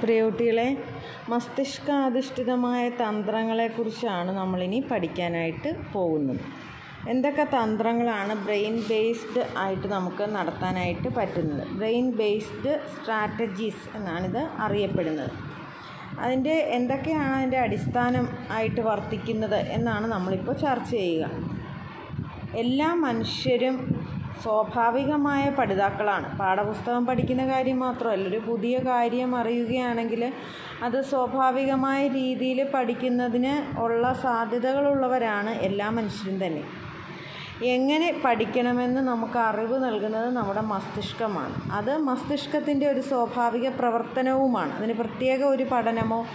പ്രിയകുട്ടികളെ മസ്തിഷ്കാധിഷ്ഠിതമായ തന്ത്രങ്ങളെക്കുറിച്ചാണ് നമ്മളിനി പഠിക്കാനായിട്ട് പോകുന്നത്. എന്തൊക്കെ തന്ത്രങ്ങളാണ് ബ്രെയിൻ ബേസ്ഡ് ആയിട്ട് നമുക്ക് നടത്താനായിട്ട് പറ്റുന്നത്? ബ്രെയിൻ ബേസ്ഡ് സ്ട്രാറ്റജീസ് എന്നാണിത് അറിയപ്പെടുന്നത്. അതിന്റെ എന്തൊക്കെയാണ് അതിന്റെ അടിസ്ഥാനം ആയിട്ട് വർത്തിക്കുന്നത് എന്നാണ് നമ്മളിപ്പോൾ ചർച്ച ചെയ്യുക. എല്ലാ മനുഷ്യരും സ്വാഭാവികമായ പഠിതാക്കളാണ്. പാഠപുസ്തകം പഠിക്കുന്ന കാര്യം മാത്രമല്ല ഒരു പുതിയ കാര്യം അറിയുകയാണെങ്കിൽ അത് സ്വാഭാവികമായ രീതിയിൽ പഠിക്കുന്നതിന് ഉള്ള സാധ്യതകളുള്ളവരാണ് എല്ലാ മനുഷ്യരും തന്നെ. എങ്ങനെ പഠിക്കണമെന്ന് നമുക്ക് അറിവ് നൽകുന്നത് നമ്മുടെ മസ്തിഷ്കമാണ്. അത് മസ്തിഷ്കത്തിന്റെ ഒരു സ്വാഭാവിക പ്രവർത്തനവുമാണ്. അതിന് പ്രത്യേക ഒരു പഠനമോ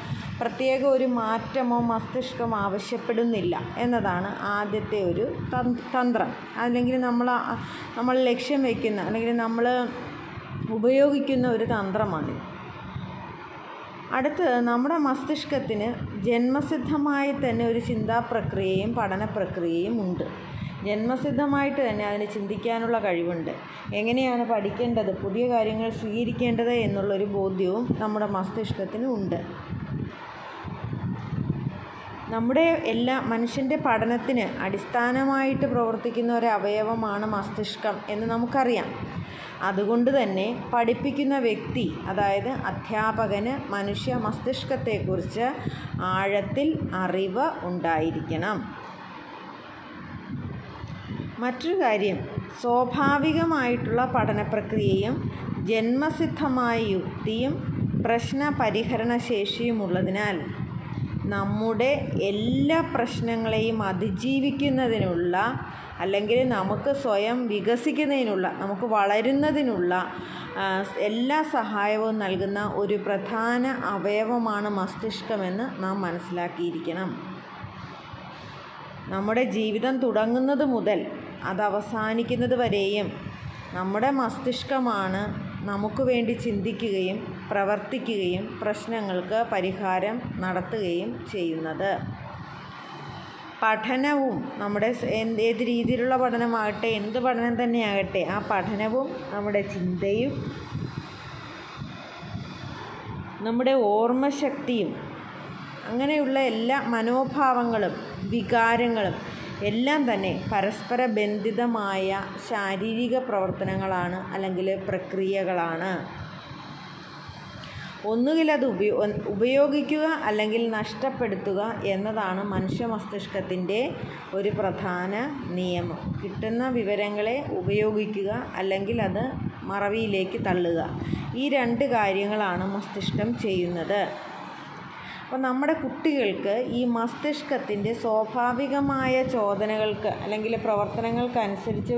പ്രത്യേക ഒരു മാറ്റമോ മസ്തിഷ്കം ആവശ്യപ്പെടുന്നില്ല എന്നതാണ് ആദ്യത്തെ ഒരു തന്ത്രം. അല്ലെങ്കിൽ നമ്മൾ നമ്മൾ ലക്ഷ്യം വയ്ക്കുന്ന അല്ലെങ്കിൽ നമ്മൾ ഉപയോഗിക്കുന്ന ഒരു തന്ത്രമാണ് അടുത്ത് നമ്മുടെ മസ്തിഷ്കത്തിന് ജന്മസിദ്ധമായി തന്നെ ഒരു ചിന്താ പ്രക്രിയയും പഠന പ്രക്രിയയും ഉണ്ട്. ജന്മസിദ്ധമായിട്ട് തന്നെ അതിന് ചിന്തിക്കാനുള്ള കഴിവുണ്ട്. എങ്ങനെയാണ് പഠിക്കേണ്ടത് പുതിയ കാര്യങ്ങൾ സ്വീകരിക്കേണ്ടത് എന്നുള്ളൊരു ബോധ്യവും നമ്മുടെ മസ്തിഷ്കത്തിന് ഉണ്ട്. നമ്മുടെ എല്ലാ മനുഷ്യന്റെ പഠനത്തിന് അടിസ്ഥാനമായിട്ട് പ്രവർത്തിക്കുന്ന ഒരു അവയവമാണ് മസ്തിഷ്കം എന്ന് നമുക്കറിയാം. അതുകൊണ്ട് തന്നെ പഠിപ്പിക്കുന്ന വ്യക്തി അതായത് അധ്യാപകന് മനുഷ്യ മസ്തിഷ്കത്തെക്കുറിച്ച് ആഴത്തിൽ അറിവ് ഉണ്ടായിരിക്കണം. മറ്റൊരു കാര്യം സ്വാഭാവികമായിട്ടുള്ള പഠന പ്രക്രിയയും ജന്മസിദ്ധമായ യുക്തിയും പ്രശ്ന പരിഹരണ ശേഷിയുമുള്ളതിനാൽ നമ്മുടെ എല്ലാ പ്രശ്നങ്ങളെയും അതിജീവിക്കുന്നതിനുള്ള അല്ലെങ്കിൽ നമുക്ക് സ്വയം വികസിക്കുന്നതിനുള്ള നമുക്ക് വളരുന്നതിനുള്ള എല്ലാ സഹായവും നൽകുന്ന ഒരു പ്രധാന അവയവമാണ് മസ്തിഷ്കമെന്ന് നാം മനസ്സിലാക്കിയിരിക്കണം. നമ്മുടെ ജീവിതം തുടങ്ങുന്നത് മുതൽ അത് അവസാനിക്കുന്നത് വരെയും നമ്മുടെ മസ്തിഷ്കമാണ് നമുക്ക് വേണ്ടി ചിന്തിക്കുകയും പ്രവർത്തിക്കുകയും പ്രശ്നങ്ങൾക്ക് പരിഹാരം നടത്തുകയും ചെയ്യുന്നത്. പഠനവും നമ്മുടെ ഏത് രീതിയിലുള്ള പഠനമാകട്ടെ എന്ത് പഠനം തന്നെയാകട്ടെ ആ പഠനവും നമ്മുടെ ചിന്തയും നമ്മുടെ ഓർമ്മശക്തിയും അങ്ങനെയുള്ള എല്ലാ മനോഭാവങ്ങളും വികാരങ്ങളും എല്ലാം തന്നെ പരസ്പര ബന്ധിതമായ ശാരീരിക പ്രവർത്തനങ്ങളാണ് അല്ലെങ്കിൽ പ്രക്രിയകളാണ്. ഒന്നുകിൽ അത് ഉപയോ ഉപയോഗിക്കുക അല്ലെങ്കിൽ നഷ്ടപ്പെടുത്തുക എന്നതാണ് മനുഷ്യ മസ്തിഷ്കത്തിന്റെ ഒരു പ്രധാന നിയമം. കിട്ടുന്ന വിവരങ്ങളെ ഉപയോഗിക്കുക അല്ലെങ്കിൽ അത് മറവിയിലേക്ക് തള്ളുക. ഈ രണ്ട് കാര്യങ്ങളാണ് മസ്തിഷ്കം ചെയ്യുന്നത്. അപ്പോൾ നമ്മുടെ കുട്ടികൾക്ക് ഈ മസ്തിഷ്കത്തിന്റെ സ്വാഭാവികമായ ചോദനകൾക്ക് അല്ലെങ്കിൽ പ്രവർത്തനങ്ങൾക്കനുസരിച്ച്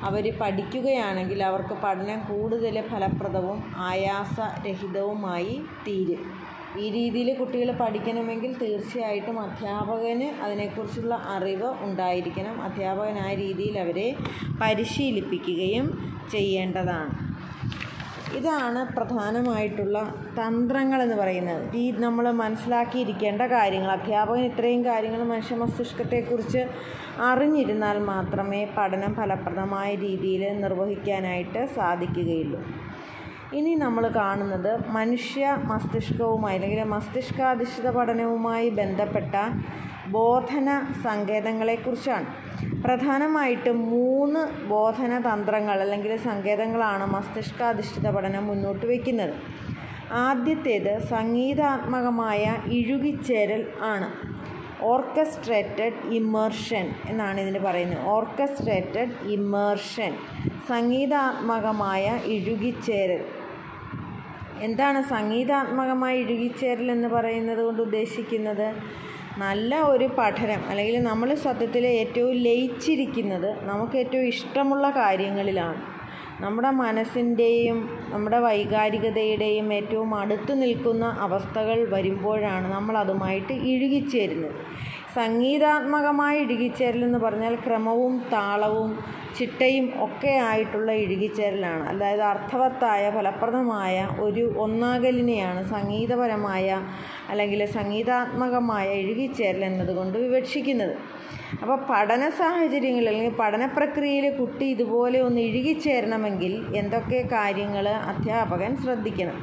അവർ പഠിക്കുകയാണെങ്കിൽ അവർക്ക് പഠനം കൂടുതൽ ഫലപ്രദവും ആയാസരഹിതവുമായി തീരും. ഈ രീതിയിൽ കുട്ടികൾ പഠിക്കണമെങ്കിൽ തീർച്ചയായിട്ടും അധ്യാപകന് അതിനെക്കുറിച്ചുള്ള അറിവ് ഉണ്ടായിരിക്കണം. അധ്യാപകൻ ആ രീതിയിൽ അവരെ പരിശീലിപ്പിക്കുകയും ചെയ്യേണ്ടതാണ്. ഇതാണ് പ്രധാനമായിട്ടുള്ള തന്ത്രങ്ങളെന്ന് പറയുന്നത്. ഈ നമ്മൾ മനസ്സിലാക്കിയിരിക്കേണ്ട കാര്യങ്ങൾ അധ്യാപകൻ ഇത്രയും കാര്യങ്ങൾ മനുഷ്യ മസ്തിഷ്കത്തെക്കുറിച്ച് അറിഞ്ഞിരുന്നാൽ മാത്രമേ പഠനം ഫലപ്രദമായ രീതിയിൽ നിർവഹിക്കാനായിട്ട് സാധിക്കുകയുള്ളൂ. ഇനി നമ്മൾ കാണുന്നത് മനുഷ്യ മസ്തിഷ്കവുമായി അല്ലെങ്കിൽ മസ്തിഷ്കാധിഷ്ഠിത പഠനവുമായി ബന്ധപ്പെട്ട ബോധന സങ്കേതങ്ങളെക്കുറിച്ചാണ്. പ്രധാനമായിട്ടും മൂന്ന് ബോധന തന്ത്രങ്ങൾ അല്ലെങ്കിൽ സങ്കേതങ്ങളാണ് മസ്തിഷ്കാധിഷ്ഠിത പഠനം മുന്നോട്ട് വയ്ക്കുന്നത് ആദ്യത്തേത് സംഗീതാത്മകമായ ഇഴുകിച്ചേരൽ ആണ്. ഓർക്കസ്ട്രേറ്റഡ് ഇമേർഷൻ എന്നാണ് ഇതിന് പറയുന്നത്. ഓർക്കസ്ട്രേറ്റഡ് ഇമേർഷൻ സംഗീതാത്മകമായ ഇഴുകിച്ചേരൽ. എന്താണ് സംഗീതാത്മകമായ ഇഴുകിച്ചേരൽ എന്ന് പറയുന്നത് കൊണ്ട് ഉദ്ദേശിക്കുന്നത്? നല്ല ഒരു പഠനം അല്ലെങ്കിൽ നമ്മൾ സത്യത്തിൽ ഏറ്റവും ലയിച്ചിരിക്കുന്നത് നമുക്ക് ഏറ്റവും ഇഷ്ടമുള്ള കാര്യങ്ങളിലാണ്. നമ്മുടെ മനസ്സിന്റെയും നമ്മുടെ വൈകാരികതയുടെയും ഏറ്റവും അടുത്ത് നിൽക്കുന്ന അവസ്ഥകൾ വരുമ്പോഴാണ് നമ്മൾ അതുമായിട്ട് ഇഴുകിച്ചേരുന്നത്. സംഗീതാത്മകമായ ഇഴുകിച്ചേരൽ എന്ന് പറഞ്ഞാൽ ക്രമവും താളവും ചിട്ടയും ഒക്കെ ആയിട്ടുള്ള ഇഴുകിച്ചേരലാണ് അതായത് അർത്ഥവത്തായ ഫലപ്രദമായ ഒരു ഒന്നാകലിനെയാണ് സംഗീതപരമായ അല്ലെങ്കിൽ സംഗീതാത്മകമായ ഇഴുകിച്ചേരൽ എന്നതുകൊണ്ട് വിവക്ഷിക്കുന്നത്. അപ്പോൾ പഠന സാഹചര്യങ്ങളിൽ അല്ലെങ്കിൽ പഠന പ്രക്രിയയിൽ കുട്ടി ഇതുപോലെ ഒന്ന് ഇഴുകിച്ചേരണമെങ്കിൽ എന്തൊക്കെ കാര്യങ്ങൾ അധ്യാപകൻ ശ്രദ്ധിക്കണം?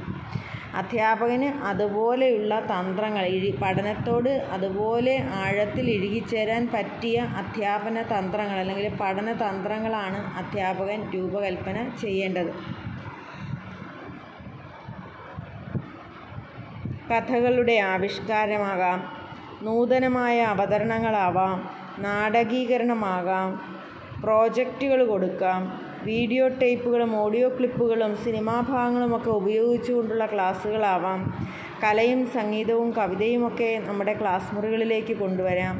അധ്യാപകന് അതുപോലെയുള്ള തന്ത്രങ്ങൾ ഇഴി പഠനത്തോട് അതുപോലെ ആഴത്തിൽ ഇഴുകിച്ചേരാൻ പറ്റിയ അധ്യാപന തന്ത്രങ്ങൾ അല്ലെങ്കിൽ പഠന തന്ത്രങ്ങളാണ് അധ്യാപകൻ രൂപകൽപ്പന ചെയ്യേണ്ടത്. കഥകളുടെ ആവിഷ്കാരമാകാം നൂതനമായ അവതരണങ്ങളാവാം നാടകീകരണമാകാം പ്രോജക്റ്റുകൾ കൊടുക്കാം വീഡിയോ ടേപ്പുകളും ഓഡിയോ ക്ലിപ്പുകളും സിനിമാ ഭാഗങ്ങളുമൊക്കെ ഉപയോഗിച്ചുകൊണ്ടുള്ള ക്ലാസ്സുകളാവാം. കലയും സംഗീതവും കവിതയുമൊക്കെ നമ്മുടെ ക്ലാസ് മുറികളിലേക്ക് കൊണ്ടുവരാം.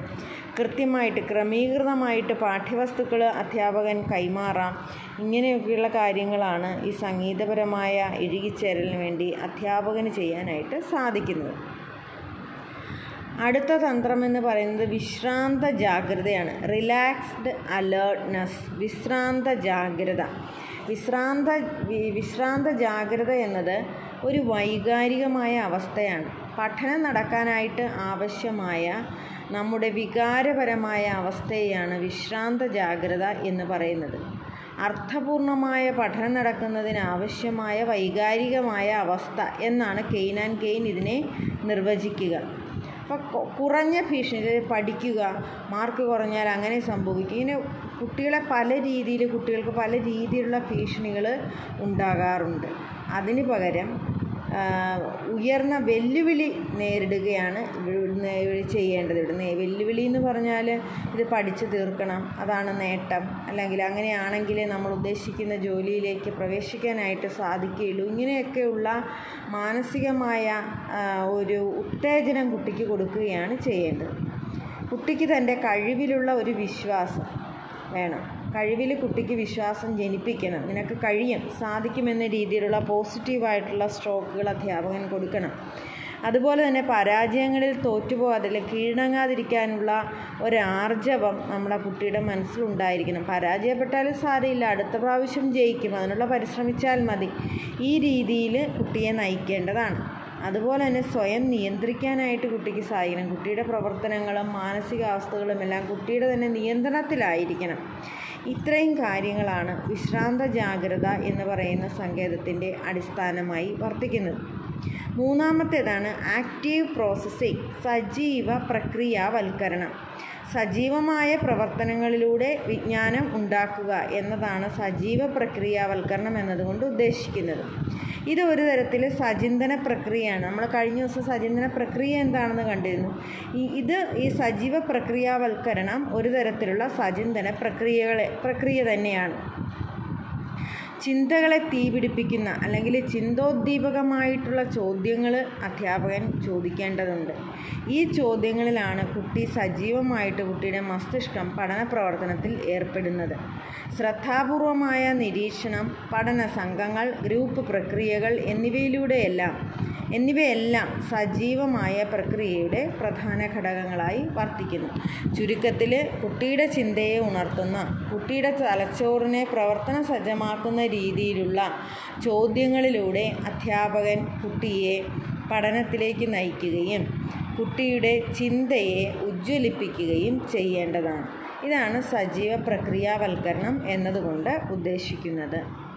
കൃത്യമായിട്ട് ക്രമീകൃതമായിട്ട് പാഠ്യവസ്തുക്കൾ അധ്യാപകൻ കൈമാറാം. ഇങ്ങനെയൊക്കെയുള്ള കാര്യങ്ങളാണ് ഈ സംഗീതപരമായ ഇഴുകിച്ചേരലിന് വേണ്ടി അധ്യാപകന് ചെയ്യാനായിട്ട് സാധിക്കുന്നത്. അടുത്ത തന്ത്രം എന്ന് പറയുന്നത് വിശ്രാന്ത ജാഗ്രതയാണ്. റിലാക്സ്ഡ് അലേർട്ട്നെസ് വിശ്രാന്ത ജാഗ്രത. വിശ്രാന്ത വിശ്രാന്ത ജാഗ്രത എന്നത് ഒരു വൈകാരികമായ അവസ്ഥയാണ്. പഠനം നടക്കാനായിട്ട് ആവശ്യമായ നമ്മുടെ വികാരപരമായ അവസ്ഥയാണ് വിശ്രാന്ത ജാഗ്രത എന്ന് പറയുന്നത്. അർത്ഥപൂർണമായ പഠനം നടക്കുന്നതിന് ആവശ്യമായ വൈകാരികമായ അവസ്ഥ എന്നാണ് കെയ്ൻ ആൻഡ് കെയ്ൻ ഇതിനെ നിർവചിക്കുക. അപ്പോൾ കുറഞ്ഞ ഭീഷണി പഠിക്കുക മാർക്ക് കുറഞ്ഞാൽ അങ്ങനെ സംഭവിക്കും. ഇങ്ങനെ കുട്ടികളെ പല രീതിയിൽ കുട്ടികൾക്ക് പല രീതിയിലുള്ള ഭീഷണികൾ ഉണ്ടാകാറുണ്ട്. അതിന് പകരം ഉയർന്ന വെല്ലുവിളി നേരിടുകയാണ് ചെയ്യേണ്ടത്. ഇവിടെ വെല്ലുവിളി എന്ന് പറഞ്ഞാൽ ഇത് പഠിച്ചു തീർക്കണം. അതാണ് നേട്ടം. അല്ലെങ്കിൽ അങ്ങനെയാണെങ്കിൽ നമ്മൾ ഉദ്ദേശിക്കുന്ന ജോലിയിലേക്ക് പ്രവേശിക്കാനായിട്ട് സാധിക്കുകയുള്ളൂ. ഇങ്ങനെയൊക്കെയുള്ള മാനസികമായ ഒരു ഉത്തേജനം കുട്ടിക്ക് കൊടുക്കുകയാണ് ചെയ്യേണ്ടത്. കുട്ടിക്ക് തന്റെ കഴിവിലുള്ള ഒരു വിശ്വാസം വേണം. കഴിവിൽ കുട്ടിക്ക് വിശ്വാസം ജനിപ്പിക്കണം. നിനക്ക് കഴിയും സാധിക്കുമെന്ന രീതിയിലുള്ള പോസിറ്റീവായിട്ടുള്ള സ്ട്രോക്കുകൾ അധ്യാപകൻ കൊടുക്കണം. അതുപോലെ തന്നെ പരാജയങ്ങളിൽ തോറ്റുപോകാതെ അല്ലെങ്കിൽ കീഴടങ്ങാതിരിക്കാനുള്ള ഒരാർജവം നമ്മുടെ കുട്ടിയുടെ മനസ്സിലുണ്ടായിരിക്കണം. പരാജയപ്പെട്ടാലും സാരമില്ല അടുത്ത പ്രാവശ്യം ജയിക്കും. അതിനുള്ള പരിശ്രമിച്ചാൽ മതി. ഈ രീതിയിൽ കുട്ടിയെ നയിക്കേണ്ടതാണ്. അതുപോലെ തന്നെ സ്വയം നിയന്ത്രിക്കാനായിട്ട് കുട്ടിക്ക് സാധിക്കണം. കുട്ടിയുടെ പ്രവർത്തനങ്ങളും മാനസികാവസ്ഥകളും എല്ലാം കുട്ടിയുടെ തന്നെ നിയന്ത്രണത്തിലായിരിക്കണം. ഇത്രയും കാര്യങ്ങളാണ് വിശ്രാന്ത ജാഗ്രത എന്ന് പറയുന്ന സങ്കേതത്തിന്റെ അടിസ്ഥാനമായി വർത്തിക്കുന്നത്. മൂന്നാമത്തേതാണ് ആക്റ്റീവ് പ്രോസസ്സിംഗ് സജീവ പ്രക്രിയാവൽക്കരണം. സജീവമായ പ്രവർത്തനങ്ങളിലൂടെ വിജ്ഞാനം ഉണ്ടാക്കുക എന്നതാണ് സജീവ പ്രക്രിയാവൽക്കരണം എന്നതുകൊണ്ട് ഉദ്ദേശിക്കുന്നത്. ഇത് ഒരു തരത്തിൽ സചിന്തന പ്രക്രിയയാണ്. നമ്മൾ കഴിഞ്ഞ ദിവസം സചിന്തന പ്രക്രിയ എന്താണെന്ന് കണ്ടിരുന്നു. ഇത് ഈ സജീവ പ്രക്രിയാവൽക്കരണം ഒരു തരത്തിലുള്ള സചിന്തന പ്രക്രിയകളെ പ്രക്രിയ തന്നെയാണ്. ചിന്തകളെ തീപിടിപ്പിക്കുന്ന അല്ലെങ്കിൽ ചിന്തോദ്ദീപകമായിട്ടുള്ള ചോദ്യങ്ങൾ അധ്യാപകൻ ചോദിക്കേണ്ടതുണ്ട്. ഈ ചോദ്യങ്ങളിലാണ് കുട്ടി സജീവമായിട്ട് കുട്ടിയുടെ മസ്തിഷ്കം പഠന പ്രവർത്തനത്തിൽ ഏർപ്പെടുന്നത്. ശ്രദ്ധാപൂർവമായ നിരീക്ഷണം പഠന സംഘങ്ങൾ ഗ്രൂപ്പ് പ്രക്രിയകൾ എന്നിവയിലൂടെയെല്ലാം എന്നിവയെല്ലാം സജീവമായ പ്രക്രിയയുടെ പ്രധാന ഘടകങ്ങളായി വർത്തിക്കുന്നു. ചുരുക്കത്തിൽ കുട്ടിയുടെ ചിന്തയെ ഉണർത്തുന്ന കുട്ടിയുടെ തലച്ചോറിനെ പ്രവർത്തന സജ്ജമാക്കുന്ന രീതിയിലുള്ള ചോദ്യങ്ങളിലൂടെ അധ്യാപകൻ കുട്ടിയെ പഠനത്തിലേക്ക് നയിക്കുകയും കുട്ടിയുടെ ചിന്തയെ ഉജ്ജ്വലിപ്പിക്കുകയും ചെയ്യേണ്ടതാണ്. ഇതാണ് സജീവ പ്രക്രിയാവൽക്കരണം എന്നതുകൊണ്ട് ഉദ്ദേശിക്കുന്നത്.